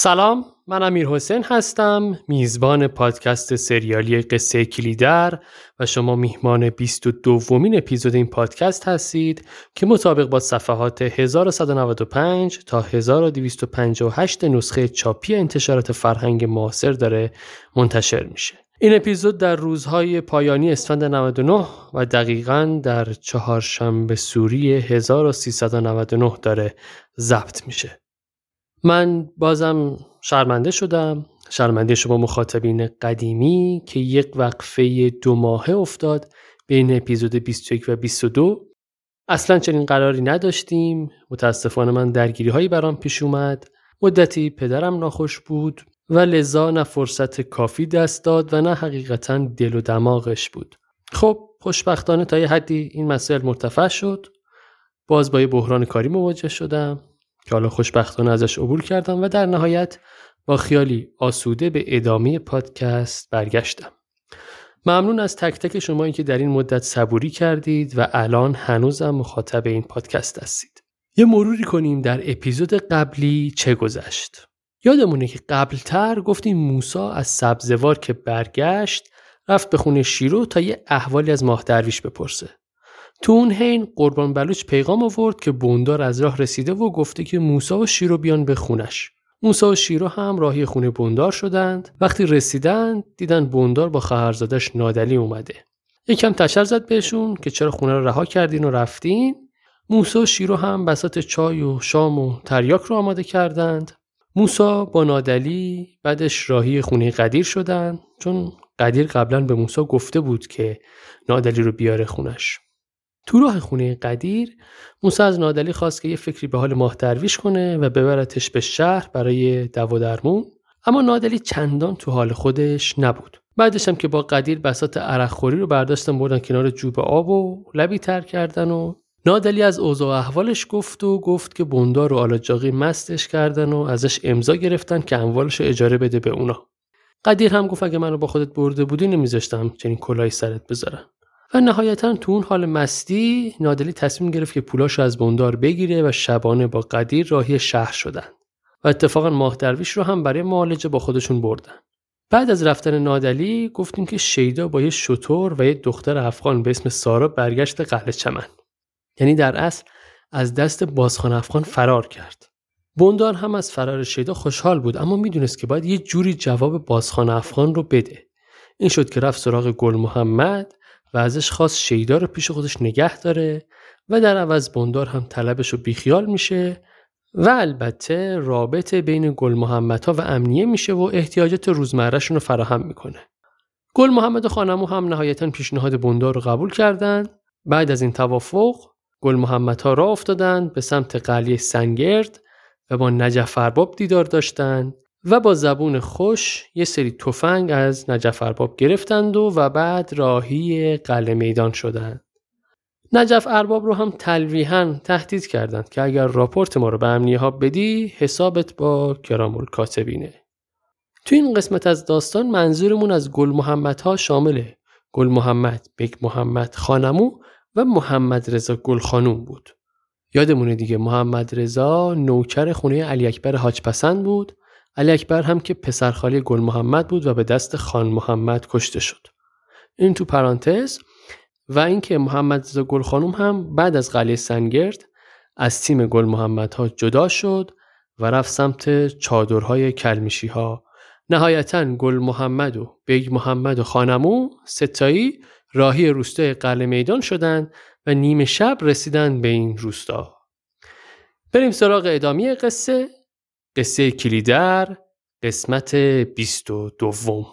سلام من امیر حسین هستم میزبان پادکست سریالی قصه کلیدر و شما میهمان 22 دومین اپیزود این پادکست هستید که مطابق با صفحات 1195 تا 1258 نسخه چاپی انتشارات فرهنگ معاصر داره منتشر میشه. این اپیزود در روزهای پایانی اسفند 99 و دقیقا در چهارشنبه سوری 1399 داره ضبط میشه. من بازم شرمنده شدم. شرمنده شما مخاطبین قدیمی که یک وقفه دو ماهه افتاد بین اپیزود 21 و 22 اصلا چنین قراری نداشتیم. متاسفانه من درگیری هایی برام پیش اومد. مدتی پدرم ناخوش بود و لذا نه فرصت کافی دست داد و نه حقیقتا دل و دماغش بود. خب خوشبختانه تا یه حدی این مسائل مرتفع شد. باز با یه بحران کاری مواجه شدم. که حالا خوشبختانه ازش عبور کردم و در نهایت با خیالی آسوده به ادامه پادکست برگشتم. ممنون از تک تک شما که در این مدت صبوری کردید و الان هنوزم مخاطب این پادکست هستید. یه مروری کنیم در اپیزود قبلی چه گذشت. یادمونه که قبلتر گفتیم موسا از سبزوار که برگشت رفت به خونه شیرو تا یه احوالی از ماه درویش بپرسه. تو اون حین قربان بلوچ پیغام آورد که بوندار از راه رسیده و گفته که موسا و شیرو بیان به خونش. موسا و شیرو هم راهی خونه بوندار شدند. وقتی رسیدند دیدن بوندار با خواهرزادش نادلی اومده. یکم تشر زد بهشون که چرا خونه رو رها کردین و رفتین. موسا و شیرو هم بسات چای و شام و تریاک رو آماده کردند. موسا با نادلی بعدش راهی خونه قدیر شدند چون قدیر قبلا به موسا گفته بود که نادلی رو بیاره خونش. تو راه خونه قدیر موسی از نادلی خواست که یه فکری به حال ماه درویش کنه و ببرتش به شهر برای دوا درمون. اما نادلی چندان تو حال خودش نبود. بعدش هم که با قدیر بسات عرق خوری رو برداشتن بردن کنار جوب آب و لبی تر کردن و نادلی از اوضاع احوالش گفت و گفت که بندار و آلاجاقی مستش کردن و ازش امضا گرفتن که اموالش اجاره بده به اونا. قدیر هم گفت اگه منو با خودت برده بودی نمیذاشتم چنین کلای سرت بذارن و نهایتا تو اون حال مستی نادلی تصمیم گرفت که پولاش از بندار بگیره و شبانه با قدیر راهی شهر شدن. و اتفاقا ماه درویش رو هم برای معالجه با خودشون بردن. بعد از رفتن نادلی گفتیم که شیدا با یه شطور و یه دختر افغان به اسم سارا برگشت قهل چمن. یعنی در اصل از دست بازخان افغان فرار کرد. بندار هم از فرار شیدا خوشحال بود اما می‌دونست که باید یه جوری جواب بازخان افغان رو بده. این شد که رفت سراغ گل محمد و ازش خواست شیدا رو پیش خودش نگه داره و در عوض بندار هم طلبش رو بیخیال میشه و البته رابطه بین گل محمد ها و امنیه میشه و احتیاجات روزمرهشون رو فراهم می‌کنه. گل محمد و خانمو هم نهایتا پیشنهاد بندار رو قبول کردند. بعد از این توافق گل محمد ها را افتادند به سمت قلیه سنگرد و با نجف ارباب دیدار داشتند و با زبون خوش یه سری تفنگ از نجف ارباب گرفتند و و بعد راهی قلعه میدان شدند. نجف ارباب رو هم تلویحا تهدید کردند که اگر راپورت ما رو به امنیه ها بدی حسابت با کرام کاتبینه. تو این قسمت از داستان منظورمون از گل محمد ها شامله گل محمد، بک محمد خانمو و محمد رضا گل خانوم بود. یادمونه دیگه محمد رضا نوکر خونه علی اکبر حاج پسند بود علی اکبر هم که پسرخالی گل محمد بود و به دست خان محمد کشته شد. این تو پرانتز و اینکه محمد رضا گل خانوم هم بعد از قلعه سنگرد از تیم گل محمد ها جدا شد و رفت سمت چادرهای کلمیشی ها. نهایتا گل محمد و بیگ محمد و خانمو ستایی راهی روستای قلعه میدان شدند و نیمه شب رسیدن به این روستا. بریم سراغ ادامه قصه قصه کلیدر قسمت بیست و دوم.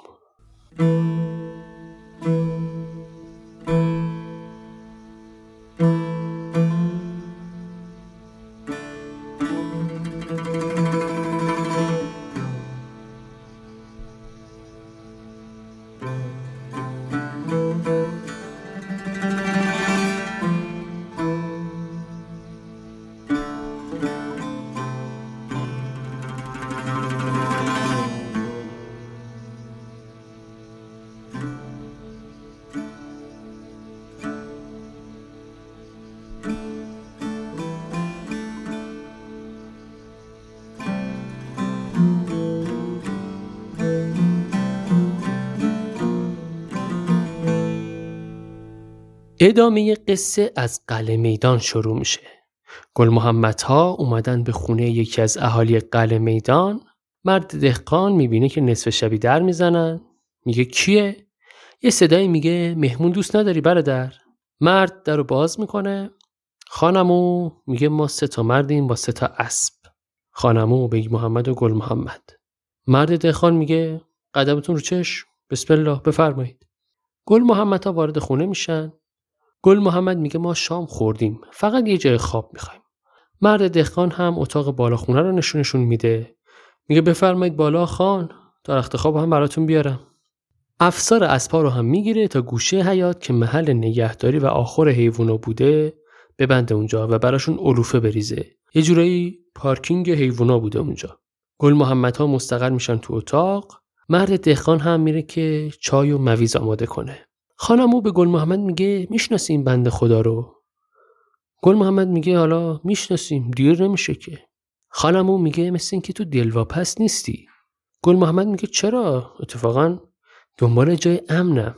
ادامه قصه از قلعه میدان شروع میشه. گل محمد ها اومدن به خونه یکی از اهالی قلعه میدان. مرد دهقان می‌بینه که نصف شبی در می‌زنن. میگه کیه؟ یه صدایی میگه مهمون دوست نداری برادر. مرد در رو باز می‌کنه. خانمو؟ میگه ما سه تا مردیم با سه تا اسب. خانمو بیگ محمد و گل محمد. مرد دهخان میگه قدمتون رو چش بسم الله بفرمایید. گل محمد ها وارد خونه میشن. گل محمد میگه ما شام خوردیم. فقط یه جای خواب می‌خوایم. مرد دهخان هم اتاق بالا خونه رو نشونشون میده. میگه بفرمایید بالا خان تا رخت خواب هم براتون بیارم. افسار اسپا رو هم می‌گیره تا گوشه حیات که محل نگهداری و آخر حیوونا بوده ببنده اونجا و براشون علوفه بریزه. یه جورایی پارکینگ حیوونا بوده اونجا. گل محمد ها مستقر میشن تو اتاق. مرد دهخان هم میره که چای و مویز آماده کنه. خانمو به گل محمد میگه می‌شناسیم بند خدا رو. گل محمد میگه حالا می‌شناسیم دیر نمیشه که. خانمو میگه مثل اینکه تو دلواپس نیستی. گل محمد میگه چرا؟ اتفاقا دنبال جای امنم.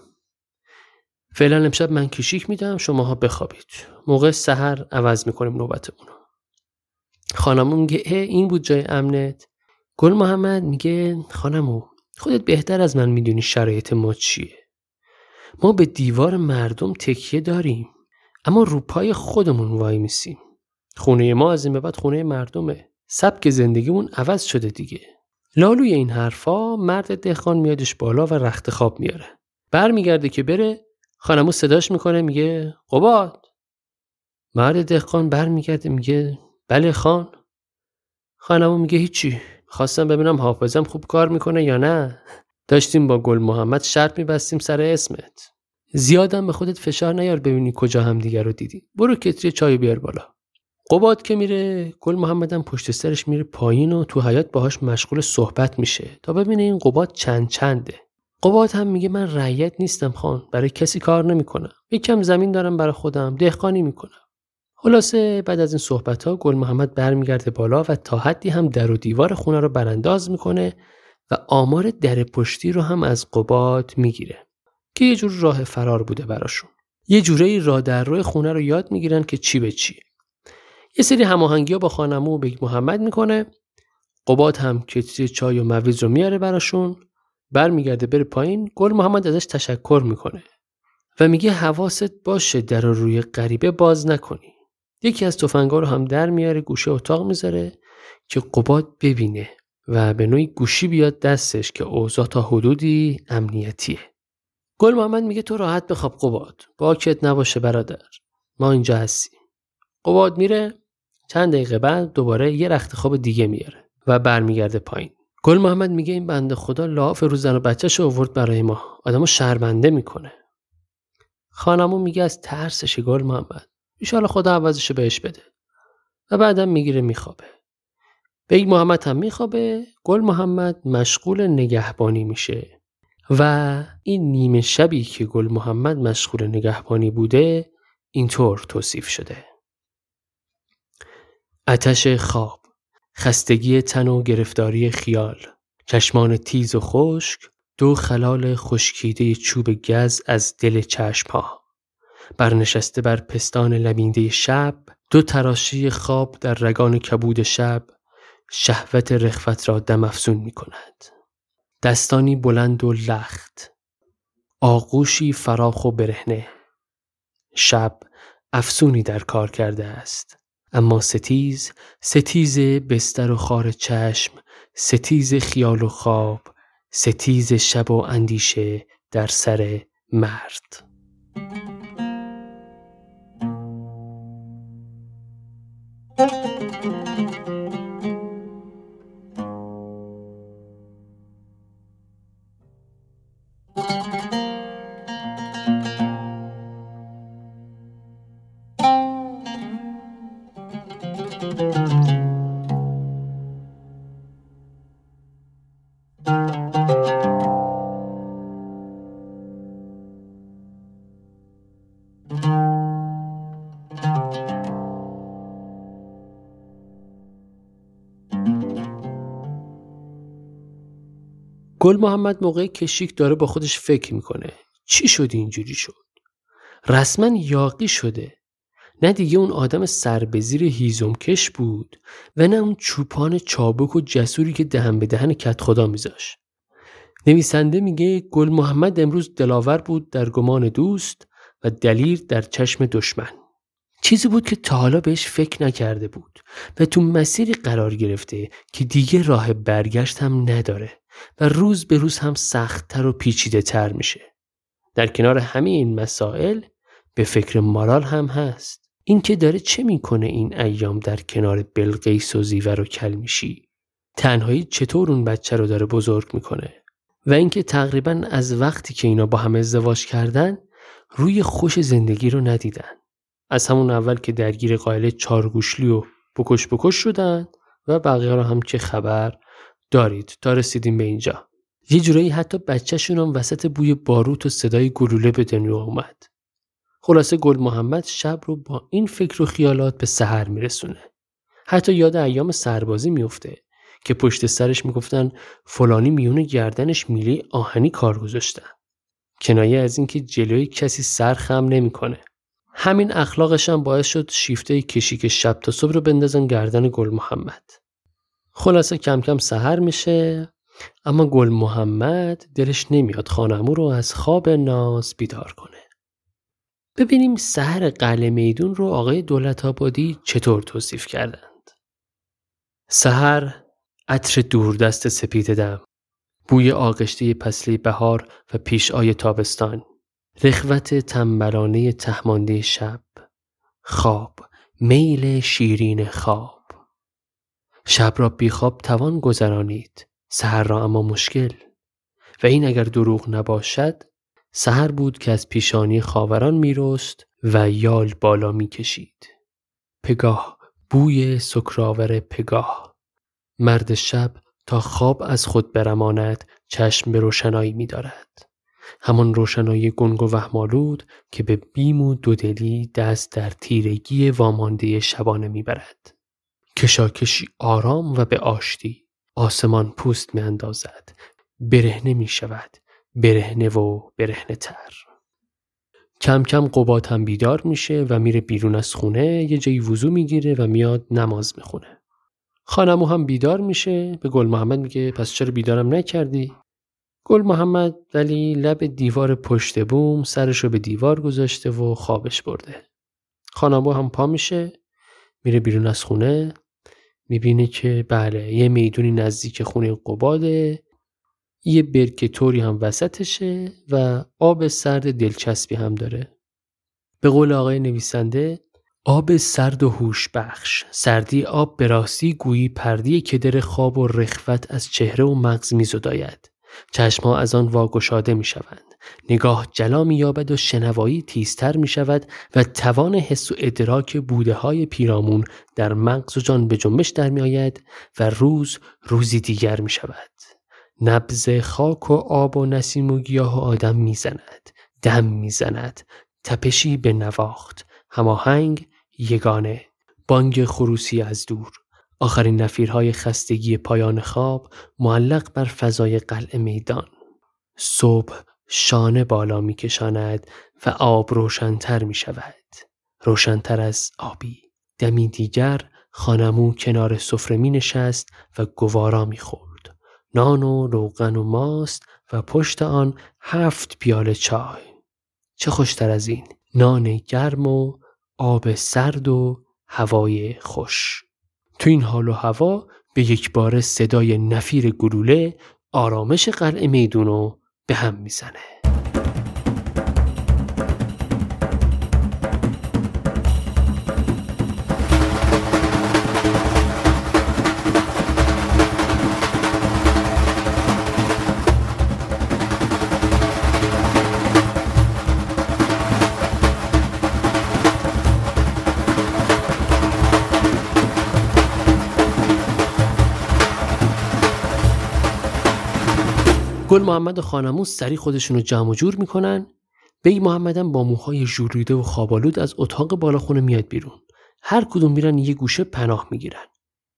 فعلا امشب من کشیک میدم شماها بخوابید. موقع سحر عوض می‌کنیم نوبتمونو. خانمو میگه اه این بود جای امنت. گل محمد میگه خانمو خودت بهتر از من می‌دونی شرایط ما چیه. ما به دیوار مردم تکیه داریم اما روپای خودمون وای میسیم. خونه ما از این به بعد خونه مردمه. سبک زندگیمون عوض شده دیگه. لالوی این حرفا مرد دهخان میادش بالا و رخت خواب میاره. برمیگرده که بره خانمو صداش می‌کنه میگه قباد. مرد دهقان برمیگرده میگه بله خان. خانمو میگه هیچی. خواستم ببینم حافظم خوب کار می‌کنه یا نه. داشتیم با گل محمد شرط میبستیم سر اسمت. زیادم به خودت فشار نیار ببینی کجا هم دیگر رو دیدی. برو کتری چای بیار بالا. قباد که میره گل محمدم پشت سرش میره پایین و تو حیات باهاش مشغول صحبت میشه. تا ببینه این قباد چند چنده. قباد هم میگه من رعیت نیستم خان برای کسی کار نمی‌کنم. یکم زمین دارم برای خودم دهقانی می‌کنم. خلاصه بعد از این صحبت ها گل محمد برمیگرده بالا و تا حدی هم در و دیوار خونه رو برانداز می‌کنه. و آمار در پشتی رو هم از قباد می‌گیره که یه جور راه فرار بوده براشون. یه جوره راه در روی خونه رو یاد می‌گیرن که چی به چیه یه سری هماهنگی ها با خان‌عمو بیگ محمد می‌کنه. قباد هم کتری چای و مویز رو میاره براشون. برمیگرده بره پایین. گل محمد ازش تشکر می‌کنه و میگه حواست باشه در رو روی غریبه باز نکنی. یکی از تفنگا رو هم در میاره گوشه اتاق می‌ذاره که قباد ببینه و به نوعی گوشی بیاد دستش که اوضاع تا حدودی امنیتیه. گل محمد میگه تو راحت بخواب قباد. باکت نباشه برادر. ما اینجا هستیم. قباد میره. چند دقیقه بعد دوباره یه رخت خواب دیگه میاره و برمیگرده پایین. گل محمد میگه این بنده خدا لاف رو زن و بچهش آورد برای ما. آدمو شرمنده می‌کنه. خان‌عمو میگه از ترسش گل محمد. ایشالا خدا عوضشو بهش بده. و بعدم می‌گیره میخوابه. بیگ محمد هم میخوابه گل محمد مشغول نگهبانی میشه. و این نیمه شبی که گل محمد مشغول نگهبانی بوده اینطور توصیف شده. اتش خواب خستگی تن و گرفتاری خیال چشمان تیز و خشک دو خلال خشکیده چوب گز از دل چشمها. برنشسته بر پستان لبینده شب دو تراشی خواب در رگان کبود شب شهوت رخوت را دم افزون می کند. دستانی بلند و لخت. آغوشی فراخ و برهنه. شب افسونی در کار کرده است. اما ستیز ستیز بستر و خار چشم ستیز خیال و خواب ستیز شب و اندیشه در سر مرد. گل محمد موقع کشیک داره با خودش فکر می‌کنه چی شد اینجوری شد رسما یاقی شده نه دیگه اون آدم سربزیر هیزمکش بود و نه اون چوپان چابک و جسوری که دهن به دهن کت خدا میذاش. نویسنده میگه گل محمد امروز دلاور بود در گمان دوست و دلیر در چشم دشمن. چیزی بود که تا حالا بهش فکر نکرده بود و تو مسیری قرار گرفته که دیگه راه برگشت هم نداره و روز به روز هم سختتر و پیچیده تر میشه. در کنار همه این مسائل به فکر مارال هم هست. این که داره چه می‌کنه این ایام در کنار بلقیس و زیور و کلمیشی تنهایی چطور اون بچه رو داره بزرگ می‌کنه و اینکه تقریبا از وقتی که اینا با هم ازدواج کردن روی خوش زندگی رو ندیدن از همون اول که درگیر قائله چارگوشلی و بکش بکش شدن و بقیه رو هم که خبر دارید تا رسیدیم به اینجا یه جورایی حتی بچهشون هم وسط بوی باروت و صدای گلوله به دنیا اومد خلاصه گل محمد شب رو با این فکر و خیالات به سحر میرسونه. حتی یاد ایام سربازی میفته که پشت سرش می‌گفتن فلانی میون گردنش میله آهنی کار گذاشتن. کنایه از اینکه جلوی کسی سر خم نمی‌کنه. همین اخلاقش هم باعث شد شیفته کشی که شب تا صبح رو بندازن گردن گل محمد. خلاصه کم کم سحر میشه اما گل محمد دلش نمیاد خانمو رو از خواب ناز بیدار کنه. ببینیم سهر قلعه میدون رو آقای دولت آبادی چطور توصیف کردند. سهر عطر دوردست سپید دم بوی آغشته پسلی بهار و پیش آی تابستان رخوت تنبلانه تهمانده شب خواب میل شیرین خواب شب را بیخواب توان گذرانید سهر را اما مشکل و این اگر دروغ نباشد سهر بود که از پیشانی خاوران میرست و یال بالا می‌کشید. پگاه بوی سکراور پگاه مرد شب تا خواب از خود برماند چشم به روشنایی می دارد. همان روشنایی گنگ و وهمالود که به بیم و دودلی دست در تیرگی وامانده شبانه می‌برد. کشاکشی آرام و به آشتی آسمان پوست می اندازد. برهنه می شود. برهنه و برهنه تر. کم کم قبات هم بیدار میشه و میره بیرون از خونه یه جایی وضو می‌گیره و میاد نماز می‌خونه. خانمو هم بیدار میشه به گل محمد میگه پس چرا بیدارم نکردی؟ گل محمد ولی لب دیوار پشت بوم سرشو به دیوار گذاشته و خوابش برده. خانمو هم پا میشه میره بیرون از خونه می‌بینه که بله یه می‌دونی نزدیک خونه قباده یه برکه هم وسطشه و آب سرد دلچسبی هم داره. به قول آقای نویسنده آب سرد و هوش بخش سردی آب به راستی گویی پردی کدر خواب و رخوت از چهره و مغز می زداید. چشمها از آن واگشاده می شوند. نگاه جلا می یابد و شنوایی تیزتر می شود و توان حس و ادراک بوده های پیرامون در مغز و جان به جنبش در می آید و روز روزی دیگر می شود. نبز خاک و آب و نسیم و گیاه و آدم می‌زند دم می‌زند تپشی به نواخت هماهنگ یگانه. بانگ خروسی از دور. آخرین نفیرهای خستگی پایان خواب معلق بر فضای قلعه میدان. صبح شانه بالا میکشاند و آب روشنتر می شود روشنتر از آبی. دمی دیگر خانمو کنار سفره می نشست و گوارا می نان و روغن و ماست و پشت آن هفت پیاله چای. چه خوشتر از این. نان گرم و آب سرد و هوای خوش. تو این حال و هوا به یک بار صدای نفیر گلوله آرامش قلعه میدونو به هم می‌زنه. گل محمد و خانموس سری خودشون رو جمع و جور می‌کنن بی محمدم با موهای ژولیده و خوابالود از اتاق بالاخونه میاد بیرون. هر کدوم میرن یه گوشه پناه می‌گیرن.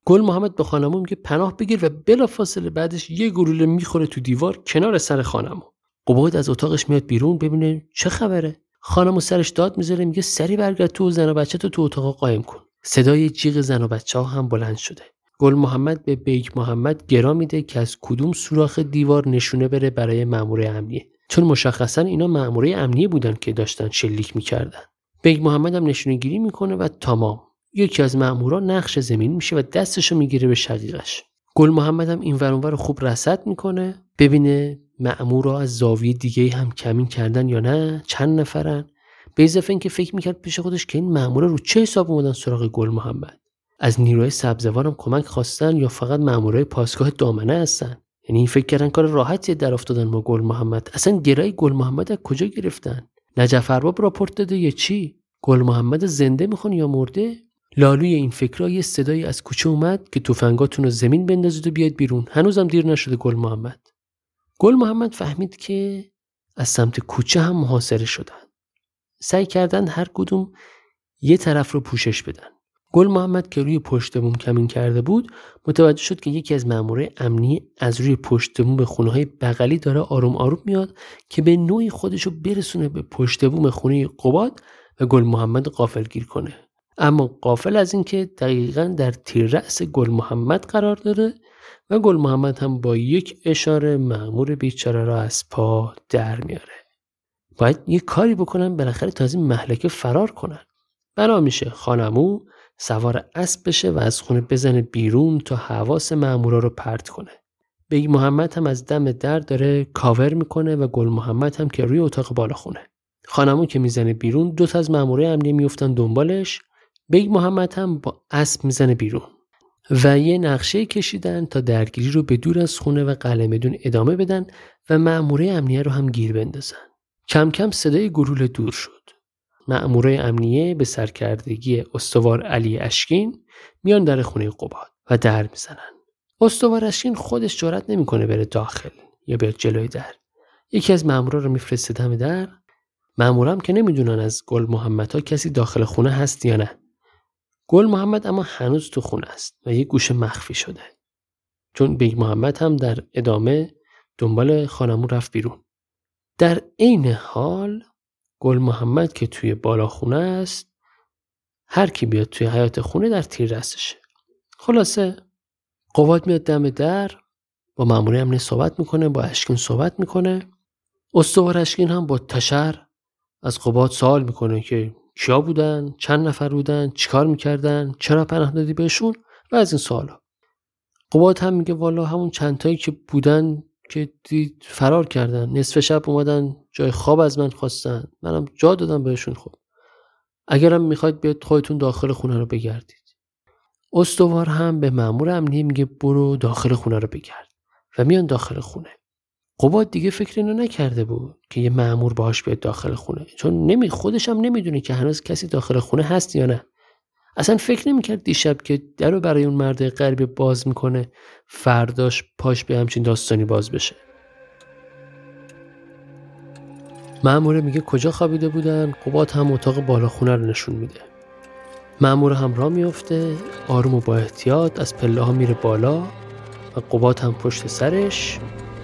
گل محمد به خانمو میگه پناه بگیر و بلا فاصله بعدش یه گلوله می‌خوره تو دیوار کنار سر خانمو. قباد از اتاقش میاد بیرون ببینه چه خبره. خانم و سرش داد می‌ذاره میگه سری برگرد تو زن و بچه تو تو اتاق قایم کن. صدای جیغ زن و بچه ها هم بلند شده. گل محمد به بیگ محمد گرا میده که از کدوم سوراخ دیوار نشونه بره برای مامور امنیه. چون مشخصا اینا ماموره امنیه بودن که داشتن شلیک می‌کردن. بیگ محمد هم نشونه گیری می‌کنه و تمام. یکی از مامورا نقش زمین میشه و دستشو می‌گیره به شقیقش. گل محمد هم این ور اون ور خوب رصد می‌کنه. ببینه مأمورا از زاویه دیگه هم کمین کردن یا نه چند نفرن. به اضافه اینکه فکر می‌کرد پیش خودش که این مأمورا رو چه حساب اومدن سراغ گل محمد. از نیروی سبزوارم کمک خواستن یا فقط مامورای پاسگاه دامنه هستن؟ یعنی این فکر کردن کار راحتی در افتادن با گل محمد. اصلا گرای گل محمد از کجا گرفتن؟ نجف ارباب راپورت داده یا چی؟ گل محمد زنده می‌خوان یا مرده؟ لالوی این فکرها یه صدایی از کوچه اومد که تفنگاتون رو زمین بندازید و بیاد بیرون. هنوزم دیر نشده گل محمد. گل محمد فهمید که از سمت کوچه هم محاصره شدن. سعی کردن هر کدوم یه طرف رو پوشش بدن. گل محمد که روی پشت بوم کمین کرده بود متوجه شد که یکی از مامورای امنی از روی پشت بوم به خونه های بغلی داره آروم آروم میاد که به نوعی خودش رو برسونه به پشت بوم خونه قباد و گل محمد قافل گیر کنه. اما قافل از اینکه دقیقا در تیر رأس گل محمد قرار داره و گل محمد هم با یک اشاره مأمور بیچاره را از پا در میاره. باید یه کاری بکنن بالاخره تا از این مهلکه فرار کنن. بنا میشه خان‌عمو سوار اسب بشه و از خونه بزنه بیرون تا حواس مامورا رو پرت کنه بیگ محمد هم از دم در داره کاور می‌کنه و گل محمد هم که روی اتاق بالا خونه خان‌عمو که می‌زنه بیرون دو تا از مامورای امنیه میفتن دنبالش بیگ محمد هم با اسب می‌زنه بیرون و یه نقشه کشیدن تا درگیری رو به دور از خونه و قلمدون ادامه بدن و مأموره امنیه رو هم گیر بندازن. کم کم صدای گلوله دور شد. مأموره امنیه به سرکردگی استوار علی اشکین میان در خونه قباد و در می‌زنن. استوار اشکین خودش جرات نمی‌کنه بره داخل یا بیاد جلوی در. یکی از مأمورا رو میفرسته دم در. مأمورم که نمی‌دونن از گل محمد ها کسی داخل خونه هست یا نه. گل محمد اما هنوز تو خونه است و یک گوشه مخفی شده چون بیگ محمد هم در ادامه دنبال خانمون رفت بیرون در عین حال گل محمد که توی بالا خونه است هر کی بیاد توی حیات خونه در تیر دستشه. خلاصه قوات میاد دم در با ماموری امنی صحبت می‌کنه با اشکین صحبت می‌کنه. استوار اشکین هم با تشر از قوات سوال می‌کنه که کیا بودن چند نفر بودن چیکار می‌کردن چرا پناه دادی بهشون و از این سوالا. قباد هم میگه والا همون چندتایی که بودن که دید فرار کردن. نصف شب اومدن جای خواب از من خواستن. منم جا دادم بهشون. خب اگرم می‌خواید بیاد خودتون داخل خونه رو بگردید. استوار هم به مامور امنیه میگه برو داخل خونه رو بگرد و میان داخل خونه. قباد دیگه فکر اینو نکرده بود که یه معمور باهاش بیاد داخل خونه چون نمی خودش هم نمی‌دونه که هنوز کسی داخل خونه هست یا نه. اصلا فکر نمی‌کرد دیشب که در رو برای اون مرد غریبه باز می‌کنه فرداش پاش به همچین داستانی باز بشه. معموره میگه کجا خوابیده بودن؟ قباد هم اتاق بالا خونه رو نشون میده. معمور هم را میفته آروم و با احتیاط از پله ها میره بالا و قباد هم پشت سرش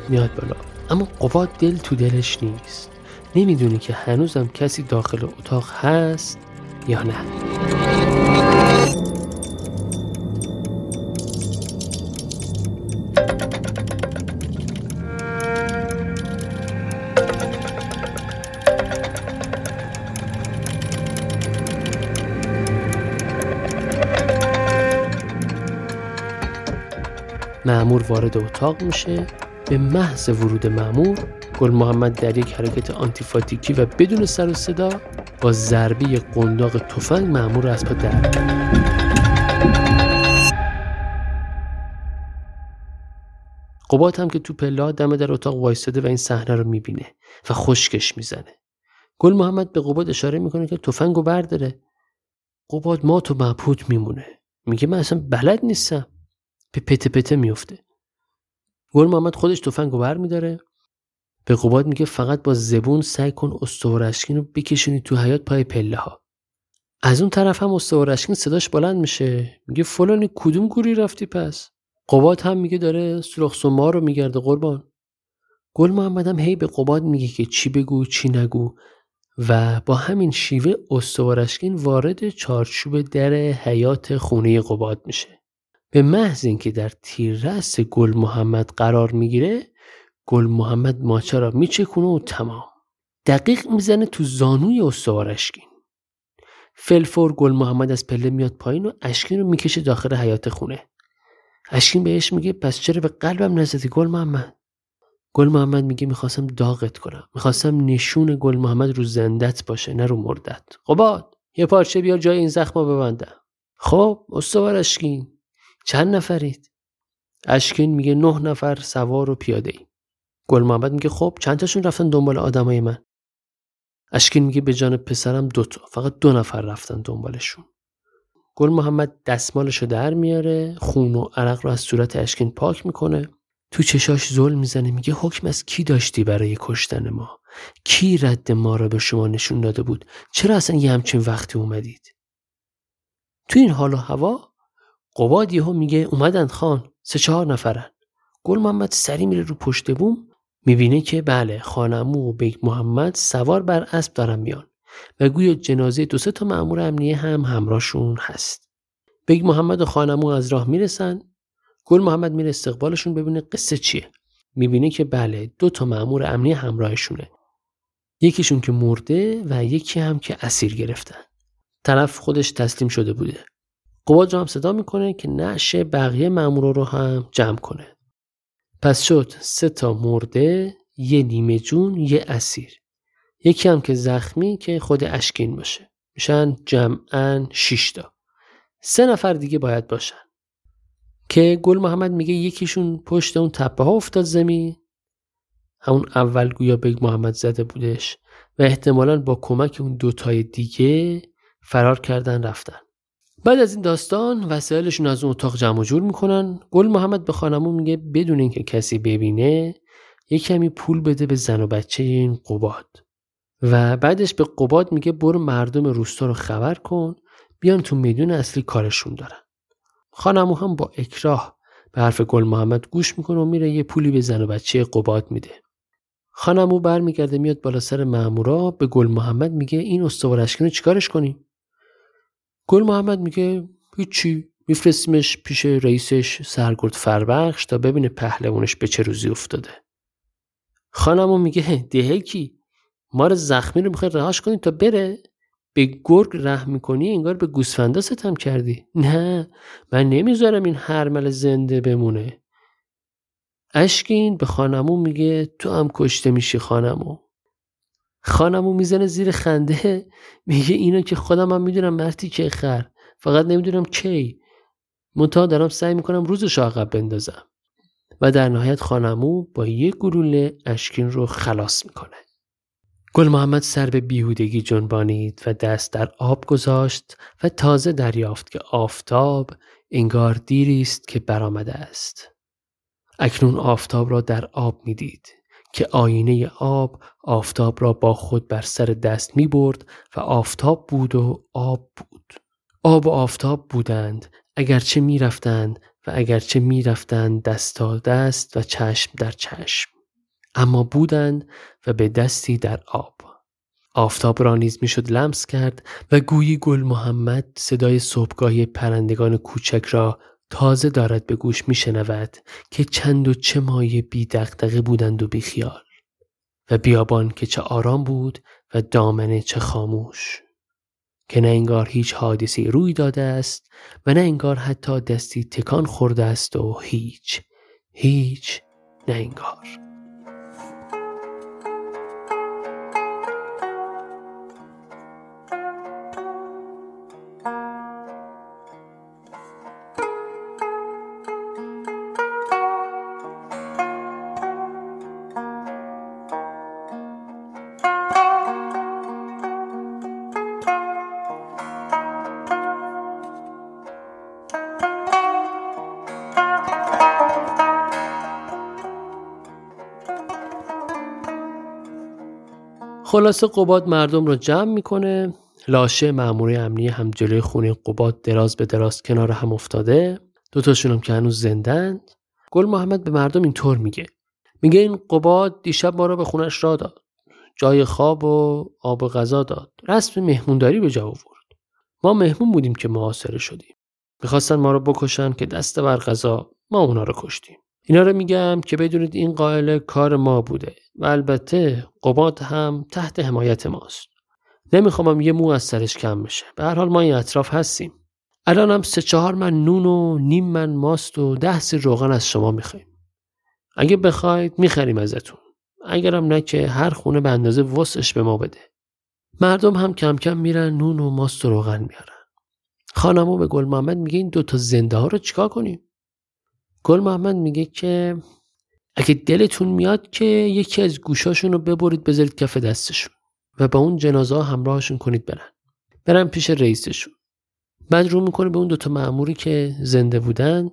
میاد بالا. اما قوات دل تو دلش نیست. نمی‌دونی که هنوزم کسی داخل اتاق هست یا نه. معمور وارد اتاق میشه. به محض ورود معمور گل محمد در یک حرکت آنتیفاتیکی و بدون سر و صدا با ضربه قنداق تفنگ معمور را از پا در قبات هم که تو پلا دم در اتاق وایستاده و این صحنه رو می‌بینه و خشکش می‌زنه. گل محمد به قبات اشاره می‌کنه که تفنگو برداره. قبات ما تو مبهوت میمونه. میگه من اصلا بلد نیستم. به پته پته میفته گل محمد خودش تفنگ رو بر میداره به قباد میگه فقط با زبون سعی کن استوارشکین رو بکشونی تو حیات پای پله ها از اون طرف هم استوارشکین صداش بلند میشه. میگه فلانی کدوم گوری رفتی پس؟ قباد هم میگه داره سرخ سما رو میگرده قربان. گل محمد هم هی به قباد میگه که چی بگو چی نگو. و با همین شیوه استوارشکین وارد چارچوب در حیات خونه قباد میشه. به محض اینکه در تیررس گل محمد قرار می‌گیره گل محمد ماچه را میچکونه و تمام. دقیق می‌زنه تو زانوی استوارشکین فلفور گل محمد از پله میاد پایین و اشکین رو می‌کشه داخل حیات خونه. اشکین بهش میگه پس چرا به قلبم نزدی گل محمد؟ گل محمد میگه می‌خواستم داغت کنم. می‌خواستم نشون گل محمد رو زندت باشه نه رو مردت. قباد یه پارچه بیار جای این زخم ببندم. خب استوار اشکین. چند نفرید؟ اشکین میگه نه نفر سوار و پیاده ای گل محمد میگه خب چند تاشون رفتن دنبال آدمای من؟ اشکین میگه به جان پسرم دوتا فقط دو نفر رفتن دنبالشون. گل محمد دستمالش رو در میاره خون و عرق رو از صورت اشکین پاک می‌کنه. تو چشاش زل می‌زنه میگه حکم از کی داشتی برای کشتن ما؟ کی رد ما رو به شما نشون داده بود؟ چرا اصلا یه همچین وقتی اومدید؟ تو این حال و هوا قباد یهو میگه اومدن خان سه چهار نفرن. گل محمد سریع میره رو پشت بوم می‌بینه که بله خان‌عمو و بیگ محمد سوار بر اسب دارن میان و گویا جنازه دو سه تا مأمور امنیه هم همراهشون هست. بیگ محمد و خان‌عمو از راه می‌رسن. گل محمد میره استقبالشون ببینه قصه چیه. می‌بینه که بله دو تا مأمور امنیه همراهشونه. یکیشون که مرده و یکی هم که اسیر گرفتن. طرف خودش تسلیم شده بوده. قباد هم صدا می‌کنه که نشه بقیه مأمورا رو هم جمع کنه. پس شد سه تا مرده یه نیمه جون یه اسیر. یکی هم که زخمی که خود اشکین باشه. میشن جمعا 6 تا. سه نفر دیگه باید باشن. که گل محمد میگه یکیشون پشت اون تپه ها افتاد زمین. همون اول گویا بگ محمد زده بودش. و احتمالا با کمک اون دوتای دیگه فرار کردن رفتن. بعد از این داستان وسایلشون از اون اتاق جمع جور می‌کنن. گل محمد به خانمون میگه بدون اینکه کسی ببینه یه کمی پول بده به زن و بچه این قباد. و بعدش به قباد میگه برو مردم روستا رو خبر کن بیان تو میدون اصلی کارشون دارن. خانمو هم با اکراه به حرف گل محمد گوش می‌کنه و میره یه پولی به زن و بچه قباد میده. خانمو برمیگرده میاد بالا سر مامورا به گل محمد میگه این استوارشکن رو چیکارش کنیم گل محمد میگه هیچی میفرستیمش پیش رئیسش سرگرد فربخش تا ببینه پهلوانش به چه روزی افتاده. خانمو میگه دهکی ما رو زخمی رو می‌خوای رهاش کنیم تا بره؟ به گرگ رحم می‌کنی انگار به گوسفندا ستم کردی. نه من نمی‌ذارم این هرمل زنده بمونه. اشکین به خانمو میگه تو هم کشته میشی خانمو. خانمو می‌زنه زیر خنده. میگه اینو که خودم هم می‌دونم مرتی که خر. فقط نمی‌دونم کی. منتها دارم سعی می‌کنم روزش عقب بندازم. و در نهایت خانمو با یک گلوله اشکین رو خلاص می‌کنه. گل محمد سر به بیهودگی جنبانید و دست در آب گذاشت و تازه دریافت که آفتاب انگار دیری است که برآمده است. اکنون آفتاب را در آب می‌دید. که آینه آب آفتاب را با خود بر سر دست می برد و آفتاب بود و آب بود. آب و آفتاب بودند اگرچه می رفتند و اگرچه می رفتند دست تا دست و چشم در چشم. اما بودند و به دستی در آب آفتاب را نیز می‌شد لمس کرد و گویی گل محمد صدای صبحگاهی پرندگان کوچک را تازه دارد به گوش میشنود که چند و چه مایه بی دقدقه بودند و بی خیال و بیابان که چه آرام بود و دامنه چه خاموش که نه انگار هیچ حادثی روی داده است و نه انگار حتی دستی تکان خورده است و هیچ هیچ نه انگار. خلاصه قباد مردم رو جمع می‌کنه. لاشه مامور امنی هم جلوی خونه قباد دراز به دراز کنار هم افتاده. دوتاشون هم که هنوز زندند گل محمد به مردم اینطور میگه. میگه این قباد دیشب ما رو به خونش را داد. جای خواب و آب و غذا داد. رسم مهمونداری به جا آورد. ما مهمون بودیم که معاصره شدیم. می‌خواستن ما رو بکشن که دست بر غذا ما اونا رو کشتیم. اینا رو میگم که بدونید این قائله کار ما بوده و البته قباد هم تحت حمایت ماست. نمی‌خوام یه مو از سرش کم بشه. به هر حال ما این اطراف هستیم. الان هم سه چهار من نون و نیم من ماست و ده سیر روغن از شما می‌خوایم اگه بخواید می‌خریم ازتون. اگرم نه که هر خونه به اندازه وسعش به ما بده. مردم هم کم کم میرن نون و ماست و روغن میارن. خانمو به گل محمد میگه این دوتا زنده ها رو چیکار کنیم؟ گل محمد میگه که اگه دلتون میاد که یکی از گوشاشون رو ببرید بذارید کف دستشون و با اون جنازه همراهشون کنید برن. برن پیش رئیسشون. بعد رو می‌کنه به اون دوتا معموری که زنده بودن.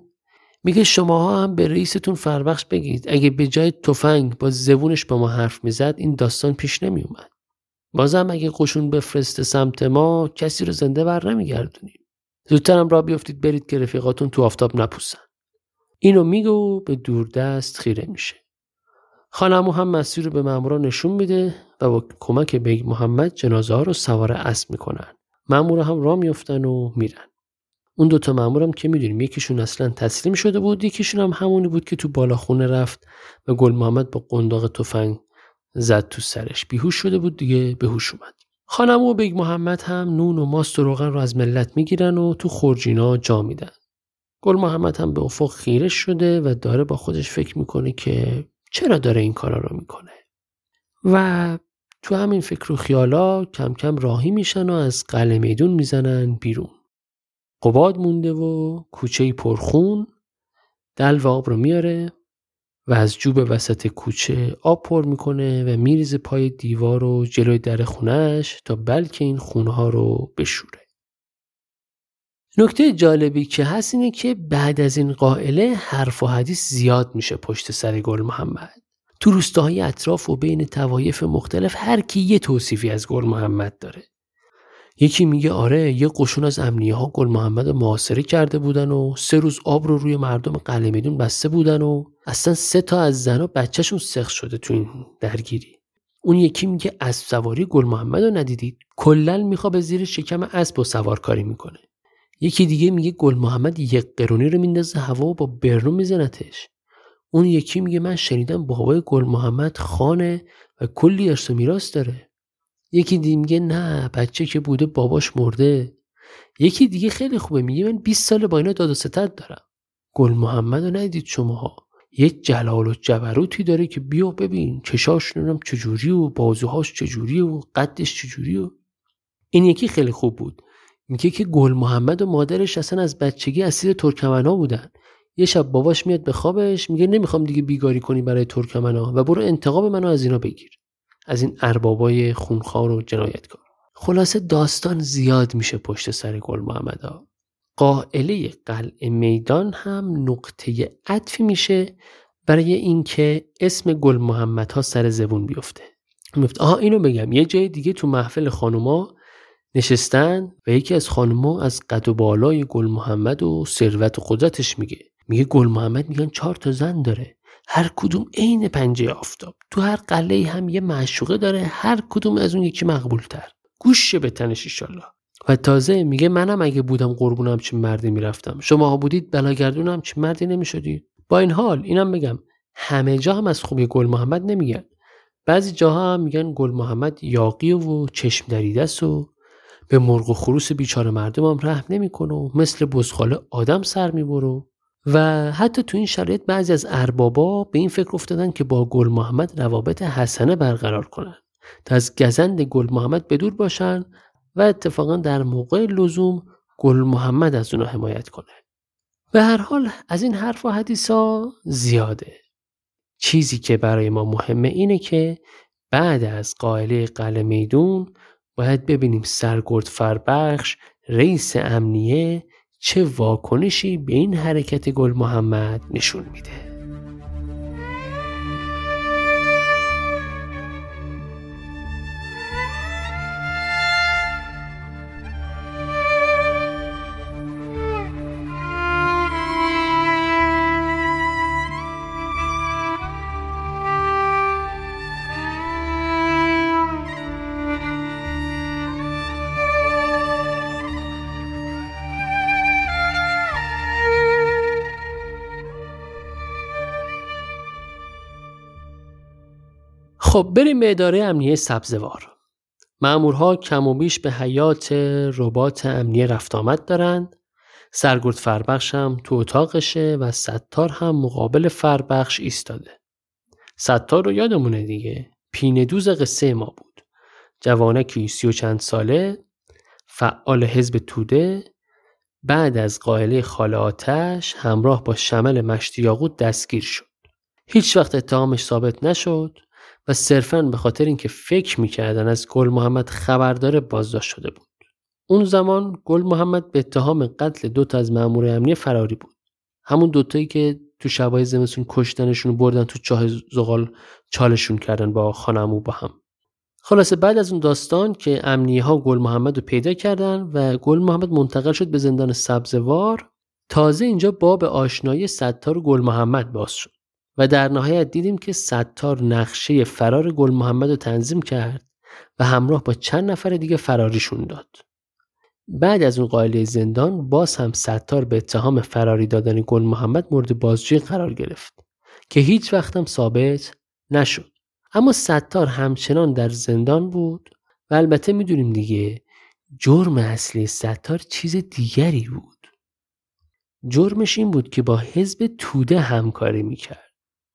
میگه شماها هم به رئیستون فربخش بگید. اگه به جای تفنگ با زبونش با ما حرف می‌زد این داستان پیش نمیومد بازم اگه قشون بفرسته سمت ما کسی رو زنده بر نمیگردونیم. زودترم را بیافتید برید که رفیقاتون تو آفتاب نپوسن. اینو میگه و به دوردست خیره میشه. خان عمو هم مسیر رو به مامورا نشون میده و با کمک بیگ محمد جنازه ها رو سوار اسب می‌کنن. مامورا هم را میفتن و میرن. اون دوتا مامورم که می‌دونیم یکیشون اصلا تسلیم شده بود یکیشون هم همونی بود که تو بالاخونه رفت و گل محمد با قنداق تفنگ زد تو سرش. بیهوش شده بود دیگه به هوش اومد. خان عمو و بیگ محمد هم نون و ماست و روغن رو از ملت می‌گیرن و تو خورجینا جا میدن. گل محمد هم به افق خیره شده و داره با خودش فکر می‌کنه که چرا داره این کارا رو می‌کنه و تو همین فکر و خیالا کم کم راهی میشن و از قلعه میدون می‌زنن بیرون قباد مونده و کوچه پرخون دل و آب رو میاره و از جوب وسط کوچه آب پر می‌کنه و میریزه پای دیوار و جلوی در خونهش تا بلکه این خونها رو بشوره. نکته جالبی که هست اینه که بعد از این قائله حرف و حدیث زیاد میشه پشت سر گل محمد. تو روستاهای اطراف و بین توایف مختلف هر کی یه توصیفی از گل محمد داره. یکی میگه آره یه قشون از امنیه ها گل محمد محاصره کرده بودن و سه روز آب رو روی مردم قلعه میدون بسته بودن و اصلا سه تا از زنا بچهشون سخت شده تو این درگیری اون یکی میگه اسب سواری گل محمد رو ندیدید کلا می‌خواد به زیر شکم اسب و سوارکاری می‌کنه یکی دیگه میگه گل محمد یک قرونی رو میندازه هوا و با برنو میزنتش. اون یکی میگه من شنیدم بابای گل محمد خانه و کلی ارث و میراث داره. یکی دیگه میگه نه بچه که بوده باباش مرده. یکی دیگه خیلی خوبه میگه من 20 سال با اینا داد و ستد دارم. گل محمد رو ندید شماها. یک جلال و جبروتی داره که بیا ببین چشاش نمی‌دونم چجوری و بازوهاش چجوری و قدش چجوری و این یکی خیلی خوب بود. میگه که گل محمد و مادرش اصلا از بچگی اسیر ترکمنا بودن. یه شب باباش میاد به خوابش میگه نمی‌خوام دیگه بیگاری کنی برای ترکمنا و برو انتقام منو از اینا بگیر. از این اربابای خونخوار و جنایتکار. خلاصه داستان زیاد میشه پشت سر گل محمد قائله قلعه میدان هم نقطه عطفی میشه برای اینکه اسم گل محمد ها سر زبون بیفته. میفته آها اینو بگم یه جای دیگه تو محفل خانوما نشستن و یکی از خانوما از قد و بالای گل محمد و ثروت و قدرتش میگه. میگه گل محمد میگن چهار تا زن داره. هر کدوم عین پنجه آفتاب. تو هر قله هم یه معشوقه داره هر کدوم از اون یکی مقبول تر گوش به تنش ایشالله و تازه میگه منم اگه بودم قربونم چه مردی می‌رفتم. شما ها بودید بلاگردونم چه مردی نمی‌شدید. با این حال اینم بگم همه جا هم از خوبی گل محمد نمیگن. بعضی جاها هم میگن گل محمد یاقی و چشم دریده و به مرغ و خروس بیچاره مردم هم رحم نمی‌کنه و مثل بزخاله آدم سر می‌بره. و حتی تو این شرایط بعضی از اربابا به این فکر افتادن که با گل محمد روابط حسنه برقرار کنن تا از گزند گل محمد بدور باشن و اتفاقا در موقع لزوم گل محمد از اونا حمایت کنه. به هر حال از این حرف و حدیث زیاده. چیزی که برای ما مهمه اینه که بعد از قائله قلعه میدون باید ببینیم سرگرد فربخش رئیس امنیه چه واکنشی به این حرکت گل محمد نشون میده. خب بریم به اداره امنیه سبزوار. مامورها کم و بیش به حیات ربات امنیه رفت آمد دارند. سرگرد فربخش هم تو اتاقشه و ستار هم مقابل فربخش ایستاده. ستار رو یادمونه دیگه؟ پینه دوز قصه ما بود. جوانکی سی و چند ساله فعال حزب توده بعد از قائله خاله آتش همراه با شمل مشتی یاقوت دستگیر شد. هیچ وقت اتهامش ثابت نشد. و صرفا به خاطر اینکه فکر می‌کردن از گل محمد خبردار بازداشت شده بود. اون زمان گل محمد به اتهام قتل دو تا از مامور امنیه فراری بود. همون دوتایی که تو شبای زمستون کشتنشون بردن تو چاه زغال چالشون کردن با خانمو با هم. خلاصه بعد از اون داستان که امنیه ها گل محمد رو پیدا کردن و گل محمد منتقل شد به زندان سبزوار تازه اینجا باب آشنایی ستار گل محمد باز شد. و در نهایت دیدیم که ستار نقشه فرار گل محمد رو تنظیم کرد و همراه با چند نفر دیگه فراریشون داد. بعد از اون قائله زندان باز هم ستار به اتهام فراری دادن گل محمد مورد بازجویی قرار گرفت که هیچ وقت هم ثابت نشد. اما ستار همچنان در زندان بود و البته می‌دونیم دیگه جرم اصلی ستار چیز دیگری بود. جرمش این بود که با حزب توده همکاری می‌کرد.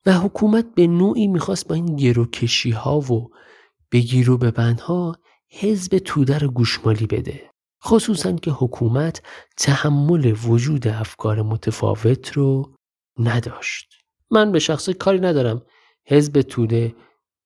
و حکومت به نوعی می‌خواست با این گروکشی ها و بگیر و ببندها حزب توده رو گوشمالی بده. خصوصا که حکومت تحمل وجود افکار متفاوت رو نداشت. من به شخص کاری ندارم. حزب توده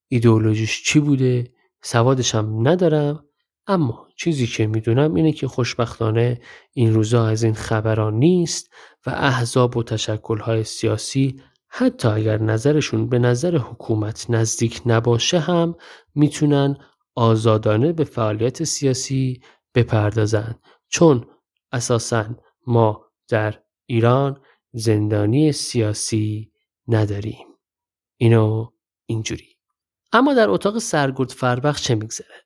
ایدئولوژیش چی بوده؟ سوادش هم ندارم. اما چیزی که می‌دونم اینه که خوشبختانه این روزا از این خبران نیست و احزاب و تشکلهای سیاسی حتی اگر نظرشون به نظر حکومت نزدیک نباشه هم می‌تونن آزادانه به فعالیت سیاسی بپردازن. چون اساسا ما در ایران زندانی سیاسی نداریم. اینو اینجوری. اما در اتاق سرگرد فربخش چه میگذره؟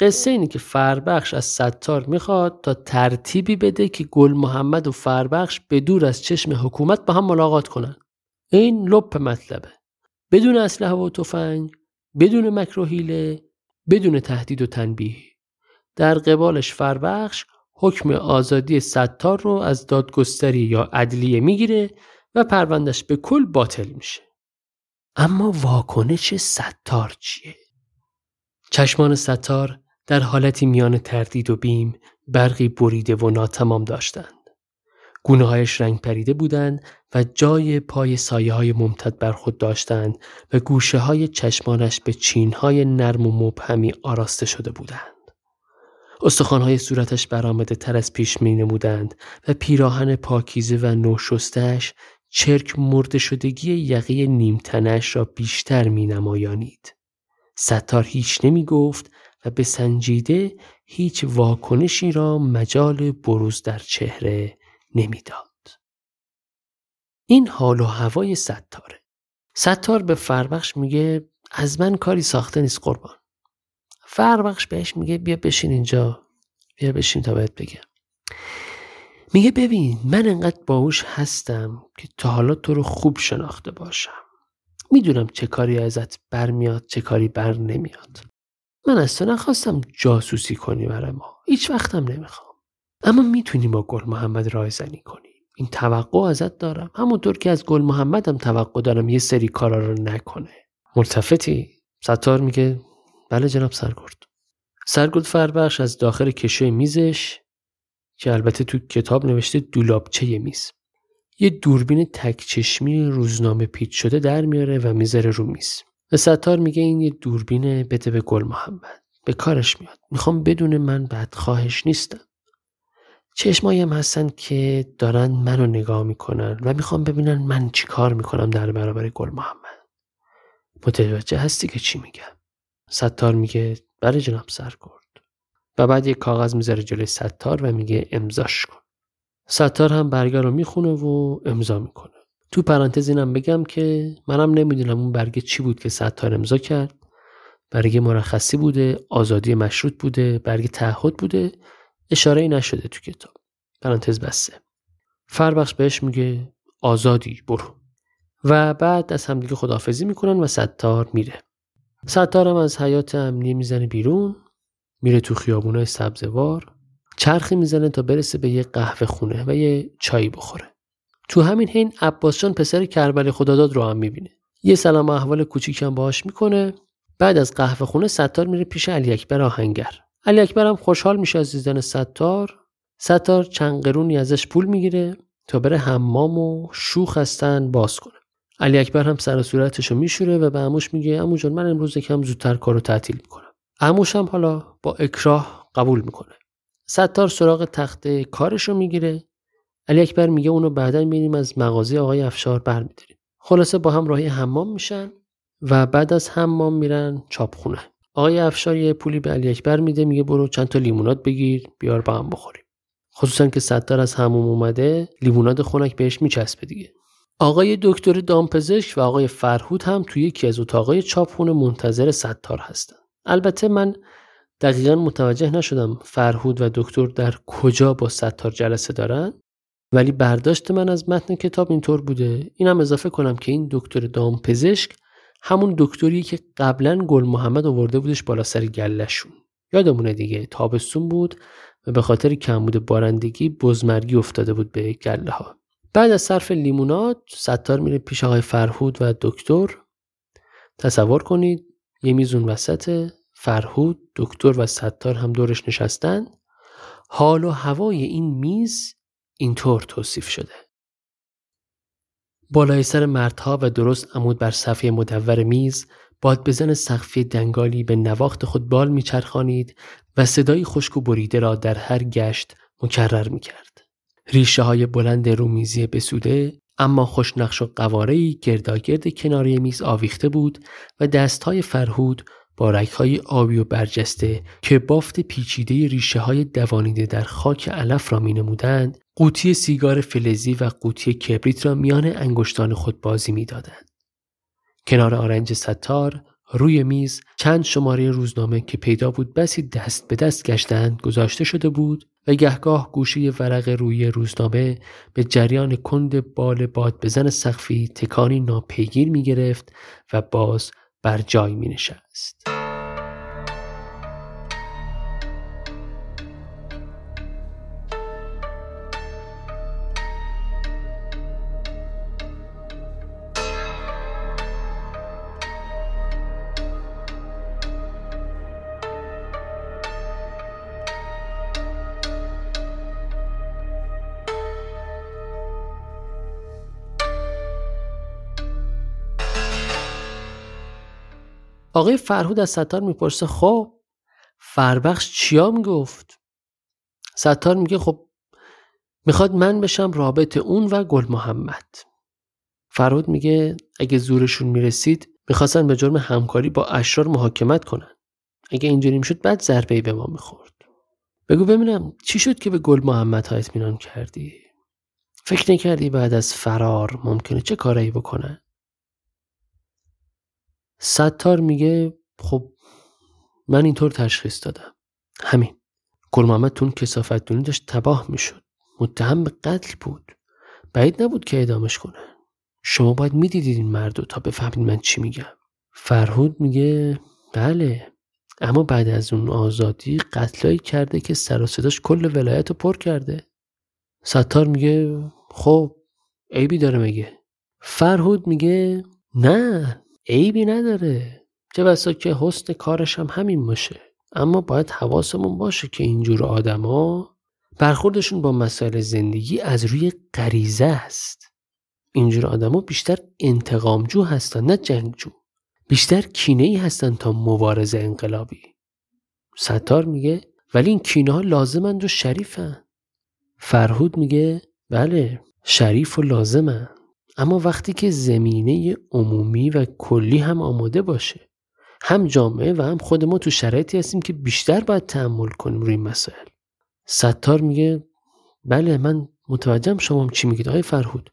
قصه اینه که فربخش از ستار می‌خواد تا ترتیبی بده که گل محمد و فربخش به دور از چشم حکومت با هم ملاقات کنن. این لپ مطلبه بدون اسلحه و تفنگ بدون مکروهیله بدون تهدید و تنبیه در قبالش فربخش حکم آزادی ستار رو از دادگستری یا عدلیه می‌گیره و پروندش به کل باطل میشه اما واکنش ستار چیه؟ چشمان ستار در حالتی میان تردید و بیم برقی بریده و ناتمام داشتند. گونه هایش رنگ پریده بودند و جای پای سایه های ممتد بر خود داشتند و گوشه های چشمانش به چین های نرم و مبهمی آراسته شده بودند. های صورتش برآمده تر از پیش می نمودند و پیراهن پاکیزه و نوشستش چرک مرده شدگی یقه نیمتنش را بیشتر می نمایانید. ستار هیچ نمی گفت و به سنجیده هیچ واکنشی را مجال بروز در چهره نمی‌داد. این حال و هوای ستاره. ستار به فربخش میگه از من کاری ساخته نیست قربان. فربخش بهش میگه بیا بشین اینجا. بیا بشین تا بهت بگم. میگه ببین من انقدر باهوش هستم که تا حالا تو رو خوب شناخته باشم. می‌دونم چه کاری ازت برمیاد چه کاری بر نمیاد. من از تو نخواستم جاسوسی کنی برای ما. هیچ وقتم نمی‌خوام. اما می‌تونی با گل محمد رایزنی کنی. این توقع ازت دارم. همونطور که از گل محمدم توقع دارم یه سری کارا رو نکنه. ملتفتی؟ ستار میگه بله جناب سرگرد. سرگرد فربخش از داخل کشه میزش که البته تو کتاب نوشته دولابچه میز. یه دوربین تک چشمی روزنامه پیچ شده در میاره و می‌ذاره رو میز. و ستار میگه این یه دوربین بده به گل محمد. به کارش میاد. می‌خوام بدون من بدخواهش نیستم. چشمایم هستن که دارن منو نگاه می‌کنن و می‌خوام ببینن من چی کار می‌کنم در برابر گل محمد. متوجه هستی که چی میگم؟ ستار میگه بله جناب کرد و بعد یک کاغذ می‌ذاره جلوی ستار و میگه امضاش کن. ستار هم برگه رو می‌خونه و امضا می‌کنه. تو پرانتز اینم بگم که منم نمی‌دونم اون برگه چی بود که ستار امضا کرد. برگه مرخصی بوده آزادی مشروط بوده برگه تعهد بوده اشاره ای نشده تو کتاب. پرانتز بسته. فربخش بهش میگه آزادی برو. و بعد از همدیگه خدافزی می‌کنن و ستار میره. ستارم از حیات امنی می‌زنه بیرون میره تو خیابونای سبزوار چرخی می‌زنه تا برسه به یه قهوه خونه و یه چایی بخوره. تو همین حین عباس جان پسر کربل خداداد رو هم می‌بینه. یه سلام احوال کوچیکم باهاش می‌کنه. بعد از قهوه خونه ستار میره پیش علی اکبر آهنگر. علی اکبر هم خوشحال میشه از دیدن ستار. ستار چند قرونی ازش پول می‌گیره تا بره حمام و شوخ هستن باز کنه. علی اکبر هم سر صورتشو میشوره و به عموش میگه عمو جان من امروز یکم زودتر کارو تعطیل می‌کنم. عموش هم حالا با اکراه قبول می‌کنه. ستار سراغ تخته کارشو می‌گیره. علی اکبر میگه اونو بعدا میریم از مغازه آقای افشار برمیداریم. خلاصه با هم راهی حمام میشن و بعد از حمام میرن چاپخونه. آقای افشار یه پولی به علی اکبر میده میگه برو چند تا لیمونات بگیر بیار با هم بخوریم. خصوصا که ستار از هموم اومده لیموناد خنک بهش میچسبه دیگه. آقای دکتر دامپزشک و آقای فرهود هم توی یکی از اتاقای چاپخونه منتظر ستار هستن. البته من دقیقا متوجه نشدم فرهود و دکتر در کجا با ستار جلسه دارن ولی برداشت من از متن کتاب اینطور بوده. اینم اضافه کنم که این دکتر دامپزشک همون دکتری که قبلا گل محمد آورده بودش بالا سر گلشون یادمونه دیگه تابستون بود و به خاطر کمبود بارندگی بزمرگی افتاده بود به گله ها بعد از صرف لیمونات ستار میره پیش آقای فرهود و دکتر. تصور کنید یه میزون وسط فرهود دکتر و ستار هم دورش نشستن. حال و هوای این میز اینطور توصیف شده. بالای سر مردها و درست عمود بر صفحه مدور میز باد بزن سقفی دنگالی به نواخت خود بال میچرخانید و صدای خشک و بریده را در هر گشت مکرر می‌کرد. ریشه های بلند رومیزی بسوده اما خوشنقش و قوارهی گرداگرد کناری میز آویخته بود و دستهای فرهود با رکهای آبی و برجسته که بافت پیچیده ریشه های دوانیده در خاک علف را می نمودند قوطی سیگار فلزی و قوطی کبریت را میان انگشتان خود بازی می دادند. کنار آرنج ستار روی میز چند شماره روزنامه که پیدا بود بسی دست به دست گشتند گذاشته شده بود و گهگاه گوشه ورق روی روزنامه به جریان کند بال باد بزن سقفی تکانی ناپیگیر می گرفت و باز بر جای می نشست. آقای فرهود از ستار می‌پرسه خب فربخش چیام گفت ستار میگه خب می‌خواد من بشم رابط اون و گل محمد. فرهود میگه اگه زورشون می‌رسید می‌خواستن به جرم همکاری با اشرار محاکمت کنن. اگه اینجوری می‌شد بعد ضربه به ما می‌خورد. بگو ببینم چی شد که به گل محمد ها اطمینان کردی؟ فکر نکردی بعد از فرار ممکنه چه کارایی بکنن؟ ستار میگه خب من اینطور تشخیص دادم. همین. گل محمد تون کسافت داشت تباه می‌شد. متهم به قتل بود. بعید نبود که ادامش کنه. شما باید می‌دیدید این مردو تا بفهمید من چی میگم. فرهود میگه بله اما بعد از اون آزادی قتلایی کرده که سر و صداش کل ولایت رو پر کرده. ستار میگه خب عیبی داره میگه فرهود میگه نه عیبی نداره. چه بسا که حسن کارش هم همین باشه. اما باید حواسمون باشه که اینجور آدما برخوردشون با مسائل زندگی از روی غریزه است. اینجور آدما بیشتر انتقامجو هستن نه جنگجو. بیشتر کینه ای هستن تا مبارزه انقلابی. ستار میگه ولی این کینه ها لازمند و شریفن. فرهود میگه بله شریف و لازمن. اما وقتی که زمینه عمومی و کلی هم آماده باشه هم جامعه و هم خود ما تو شرایطی هستیم که بیشتر باید تحمل کنیم روی مسائل. ستار میگه بله من متوجهم شما چی میگید آقای فرهود.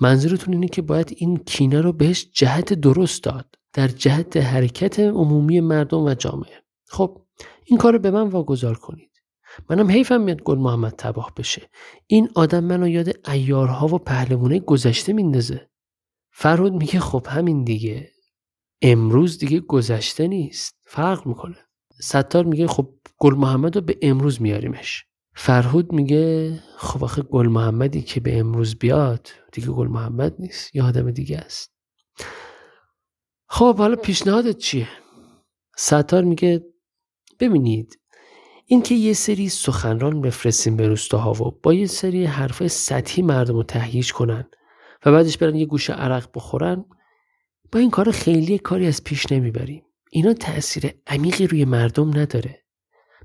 منظورتون اینه که باید این کینه رو بهش جهت درست داد در جهت حرکت عمومی مردم و جامعه. خب این کار رو به من واگذار کنید. منم حیفم میاد گل محمد تباه بشه. این آدم منو یاد ایارها و پهلوانه گذشته میندازه. فرود میگه خب همین دیگه. امروز دیگه گذشته نیست. فرق می‌کنه. ستار میگه خب گل محمد رو به امروز میاریمش. فرهود میگه خب آخه گل محمدی که به امروز بیاد دیگه گل محمد نیست. یه آدم دیگه است. خب حالا پیشنهادت چیه؟ ستار میگه ببینید اینکه یه سری سخنران بفرستیم به روستاها و با یه سری حرف سطحی مردم رو تهییج کنن و بعدش برن یه گوشه عرق بخورن با این کار خیلی کاری از پیش نمی‌بریم. اینا تاثیر عمیقی روی مردم نداره.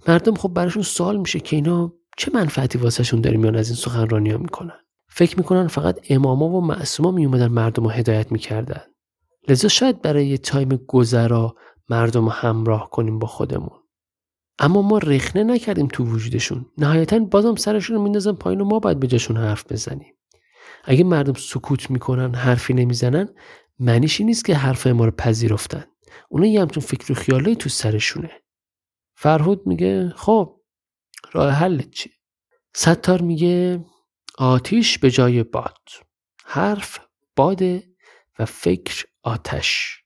مردم خب براشون سوال میشه که اینا چه منفعتی واسهشون داره میان از این سخنرانی ها می‌کنن. فکر می‌کنن فقط اماما و معصوما میومدن مردم رو هدایت می‌کردن. لذا شاید برای یه تایم گذرا مردم رو همراه کنیم با خودمون. اما ما رخنه نکردیم تو وجودشون. نهایتا بازم سرشون رو میندازن پایین و ما باید به جاشون حرف بزنیم. اگه مردم سکوت می‌کنن حرفی نمی‌زنن معنیش نیست که حرف ما رو پذیرفتن. اونا یه همچون فکر و خیالایی تو سرشونه. فرهود میگه خب راه حل چی ستار میگه آتیش به جای باد. حرف باده و فکر آتش.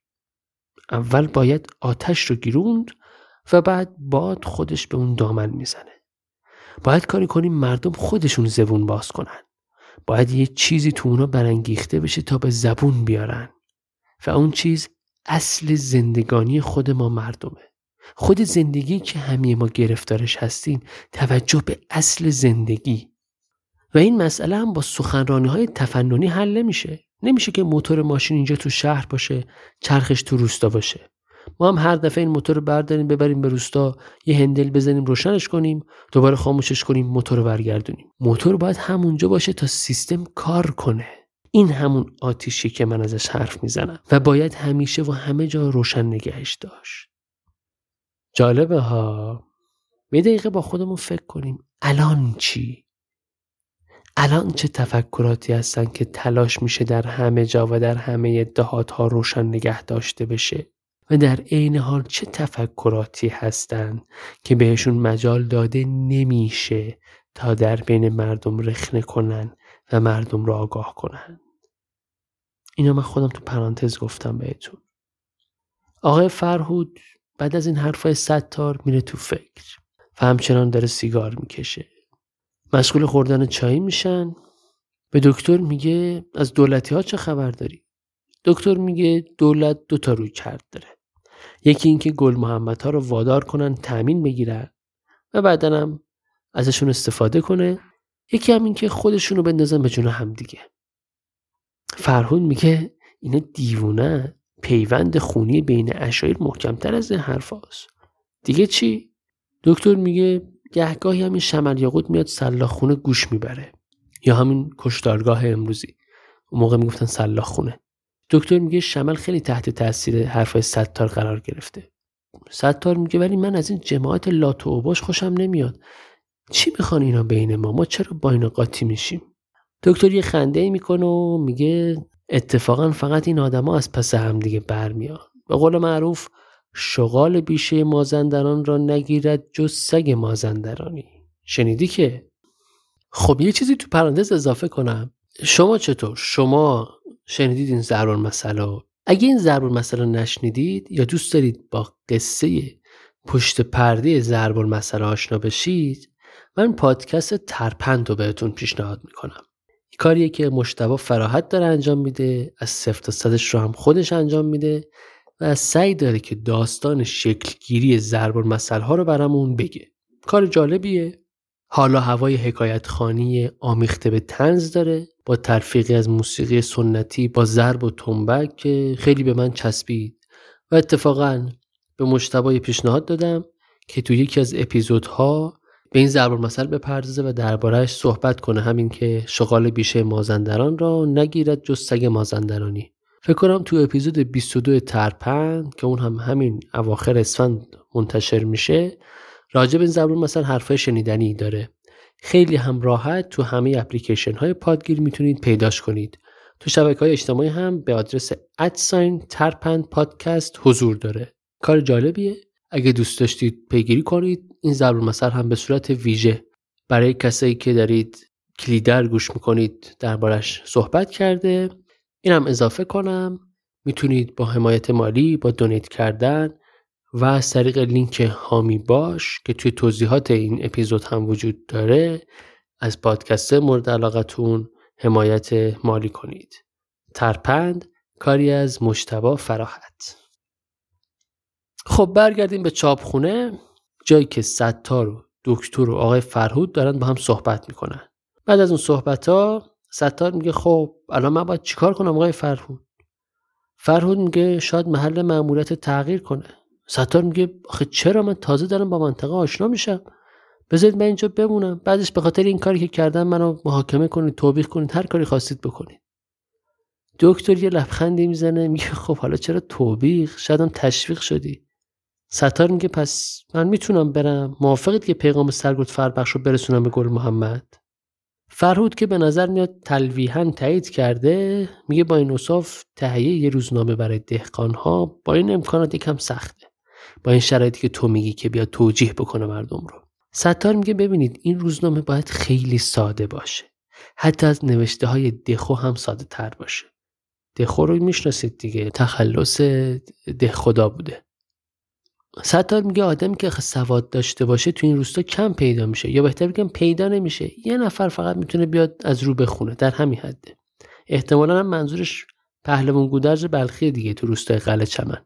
اول باید آتش رو گیروند و بعد باد خودش به اون دامن می‌زنه. باید کاری کنیم مردم خودشون زبون باز کنن. باید یه چیزی تو اونا برانگیخته بشه تا به زبون بیارن. و اون چیز اصل زندگانی خود ما مردمه. خود زندگی که همه ما گرفتارش هستیم توجه به اصل زندگی. و این مسئله هم با سخنرانی های تفننی حل نمیشه. نمیشه که موتور ماشین اینجا تو شهر باشه چرخش تو روستا باشه. ما هم هر دفعه این موتور رو برداریم ببریم به روستا یه هندل بزنیم روشنش کنیم دوباره خاموشش کنیم موتور رو برگردونیم. موتور باید همونجا باشه تا سیستم کار کنه. این همون آتیشی که من ازش حرف می‌زنم و باید همیشه و همه جا روشن نگهش داشت. جالبه ها؟ یه دقیقه با خودمون فکر کنیم. الان چی؟ الان چه تفکراتی هستن که تلاش میشه در همه جا و در همه دهات ها روشن نگه داشته بشه؟ و در عین حال چه تفکراتی هستند که بهشون مجال داده نمیشه تا در بین مردم رخنه کنن و مردم را آگاه کنن. اینا من خودم تو پرانتز گفتم بهتون. آقای فرهود بعد از این حرفای ستار میره تو فکر و همچنان داره سیگار می‌کشه. مشغول خوردن چای میشن. به دکتر میگه از دولتی ها چه خبر داری؟ دکتر میگه دولت دو تا روی کرد داره. یکی اینکه گل محمد ها رو وادار کنن تأمین بگیرن و بعدا هم ازشون استفاده کنه. یکی هم اینکه خودشون رو بندازن به جون هم دیگه. فرهون میگه اینا دیوونه پیوند خونی بین اشایر محکمتر از این حرف هست. دیگه چی؟ دکتر میگه گهگاهی همین شمر یاقوت میاد سلاخ خونه گوش می‌بره. یا همین کشتارگاه امروزی. اون موقع می‌گفتن سلاخ خونه دکتر میگه شمل خیلی تحت تاثیر حرفای ستار قرار گرفته. ستار میگه ولی من از این جماعت لات و اوباش خوشم نمیاد. چی می‌خوان اینا بین ما؟ ما چرا با اینا قاطی میشیم؟ دکتر یه خنده ای می‌کنه و میگه اتفاقا فقط این آدما از پس هم دیگه برمیان. به قول معروف شغال بیشه مازندران را نگیرد جز سگ مازندرانی. شنیدی که؟ خب یه چیزی تو پرانتز اضافه کنم. شما چطور؟ شما شنیدید این ضرب مسئله اگه این ضرب مسئله نشنیدید یا دوست دارید با قصه پشت پرده ضرب مسئله آشنا بشید من پادکست ترپند رو بهتون پیشنهاد می‌کنم. کاریه که مشتبه فراحت داره انجام میده از صفر تا صدش رو هم خودش انجام میده و سعی داره که داستان شکلگیری ضرب المثل ها رو برامون بگه. کار جالبیه. حالا هوای حکایت خانی آمیخته به تنز داره. با ترفیقی از موسیقی سنتی با ضرب و تنبک که خیلی به من چسبید. و اتفاقا به مشتبه پیشنهاد دادم که تو یکی از اپیزودها به این ضرب المثل بپردازه و دربارهش صحبت کنه همین که شغال بیشه مازندران را نگیرد جز سگ مازندرانی. فکر کنم تو اپیزود 22 ترپند که اون هم همین اواخر اسفند منتشر میشه راجع به این ضرب المثل حرفای شنیدنی داره. خیلی هم راحت تو همه اپلیکیشن های پادگیر می‌تونید پیداش کنید. تو شبکه های اجتماعی هم به آدرس ادساین ترپند پادکست حضور داره. کار جالبیه. اگه دوست داشتید پیگیری کنید این ضرب المثل هم به صورت ویژه. برای کسایی که دارید کلیدر گوش می‌کنید دربارش صحبت کرده. اینم اضافه کنم. می‌تونید با حمایت مالی با دونیت کردن و از طریق لینک هامی باش که توی توضیحات این اپیزود هم وجود داره از پادکست مورد علاقتون حمایت مالی کنید. ترپند کاری از مشتبا فراحت. خب برگردیم به چاپخونه. جایی که ستار و دکتر و آقای فرهود دارن با هم صحبت می‌کنن. بعد از اون صحبت ها ستار میگه خب الان من باید چیکار کنم آقای فرهود؟ فرهود میگه شاید محل معمولیت تغییر کنه. ستار میگه آخه چرا من تازه دارم با منطقه آشنا میشم؟ بذارید من اینجا بمونم. بعدش به خاطر این کاری که کردم منو محاکمه کنید توبیخ کنید هر کاری خواستید بکنید. دکتر یه لبخندی می‌زنه میگه خب حالا چرا توبیخ؟ شاید هم تشویق شدی. ستار میگه پس من می‌تونم برم؟ موافقید که پیغام سرگرد فربخش رو برسونم به گل محمد؟ فرهود که به نظر میاد تلویحا تایید کرده میگه با این اصاف تهیه یه روزنامه برای دهقانها با این امکانات یکم سخته. با این شرایطی که تو میگی که بیا توجیه بکنه مردم رو. ستار میگه ببینید این روزنامه باید خیلی ساده باشه. حتی از نوشته های دخو هم ساده تر باشه. دخو رو می‌شناسید دیگه تخلص ده خدا بوده. ستار میگه آدمی که سواد داشته باشه تو این روستا کم پیدا میشه یا بهتر بگم پیدا نمیشه. یه نفر فقط می‌تونه بیاد از رو بخونه در همین حده. احتمالا منظورش پهلوان گودرز بلخی دیگه تو روستای قلعه چمن.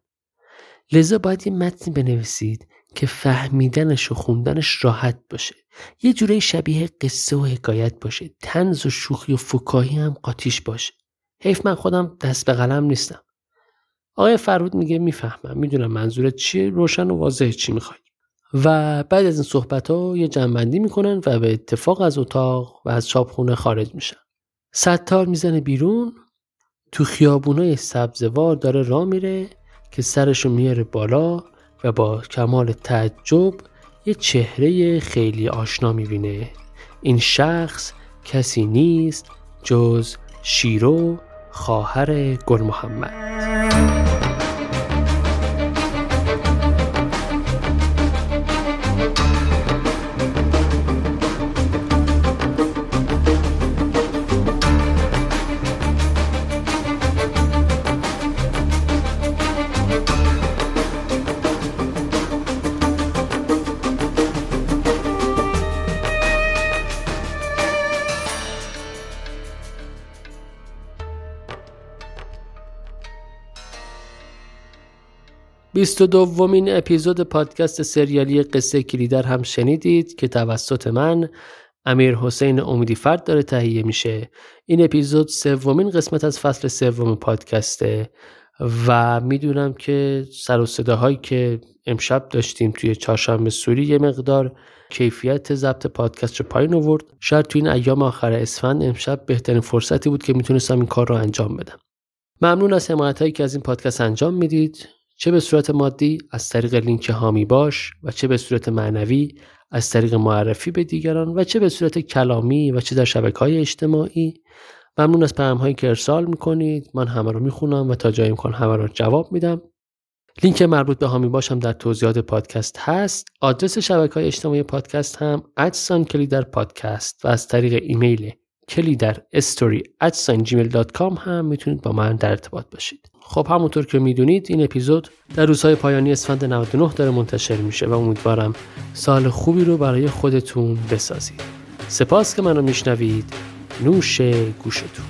لذا باید یه متنی بنویسید که فهمیدنش و خوندنش راحت باشه. یه جوره شبیه قصه و حکایت باشه. تنز و شوخی و فکاهی هم قاطیش باشه. حیف من خودم دست به قلم نیستم. آقای فرود میگه می‌فهمم. می‌دونم منظورت چیه. روشن و واضح چی می‌خوای. و بعد از این صحبت ها یه جنبندی می‌کنن و به اتفاق از اتاق و از چاپخونه خارج میشن. ستار می‌زنه بیرون. تو خیابونای سبزوار داره راه میره. که سرشو میاره بالا و با کمال تعجب یه چهره خیلی آشنا می‌بینه. این شخص کسی نیست جز شیرو خواهر گل محمد. 22 دومین اپیزود پادکست سریالی قصه کلیدر هم شنیدید که توسط من امیر حسین امیدی فرد داره تهیه میشه. این اپیزود سومین قسمت از فصل سوم پادکسته و می‌دونم که سر و صداهایی که امشب داشتیم توی چهارشنبه سوری یه مقدار کیفیت ضبط پادکست رو پایین آورد. شاید توی این ایام آخر اسفند امشب بهترین فرصتی بود که می‌تونستم این کار رو انجام بدم. ممنون از حمایت هایی که از این پادکست انجام می‌دید. چه به صورت مادی از طریق لینک حامی باش و چه به صورت معنوی از طریق معرفی به دیگران و چه به صورت کلامی و چه در شبکه های اجتماعی. ممنون از پیام هایی که ارسال می‌کنید. من همه رو می‌خونم و تا جایی امکان همه رو جواب میدم. لینک مربوط به حامی باش هم در توضیحات پادکست هست. آدرس شبکه های اجتماعی پادکست هم at sign کلیدر پادکست و از طریق ایمیل کلی در استوری هم می‌تونید با من در ارتباط باشید. خب همونطور که می‌دونید این اپیزود در روزهای پایانی اسفند 99 داره منتشر میشه و امیدوارم سال خوبی رو برای خودتون بسازید. سپاس که منو میشنوید. نوش گوشتون.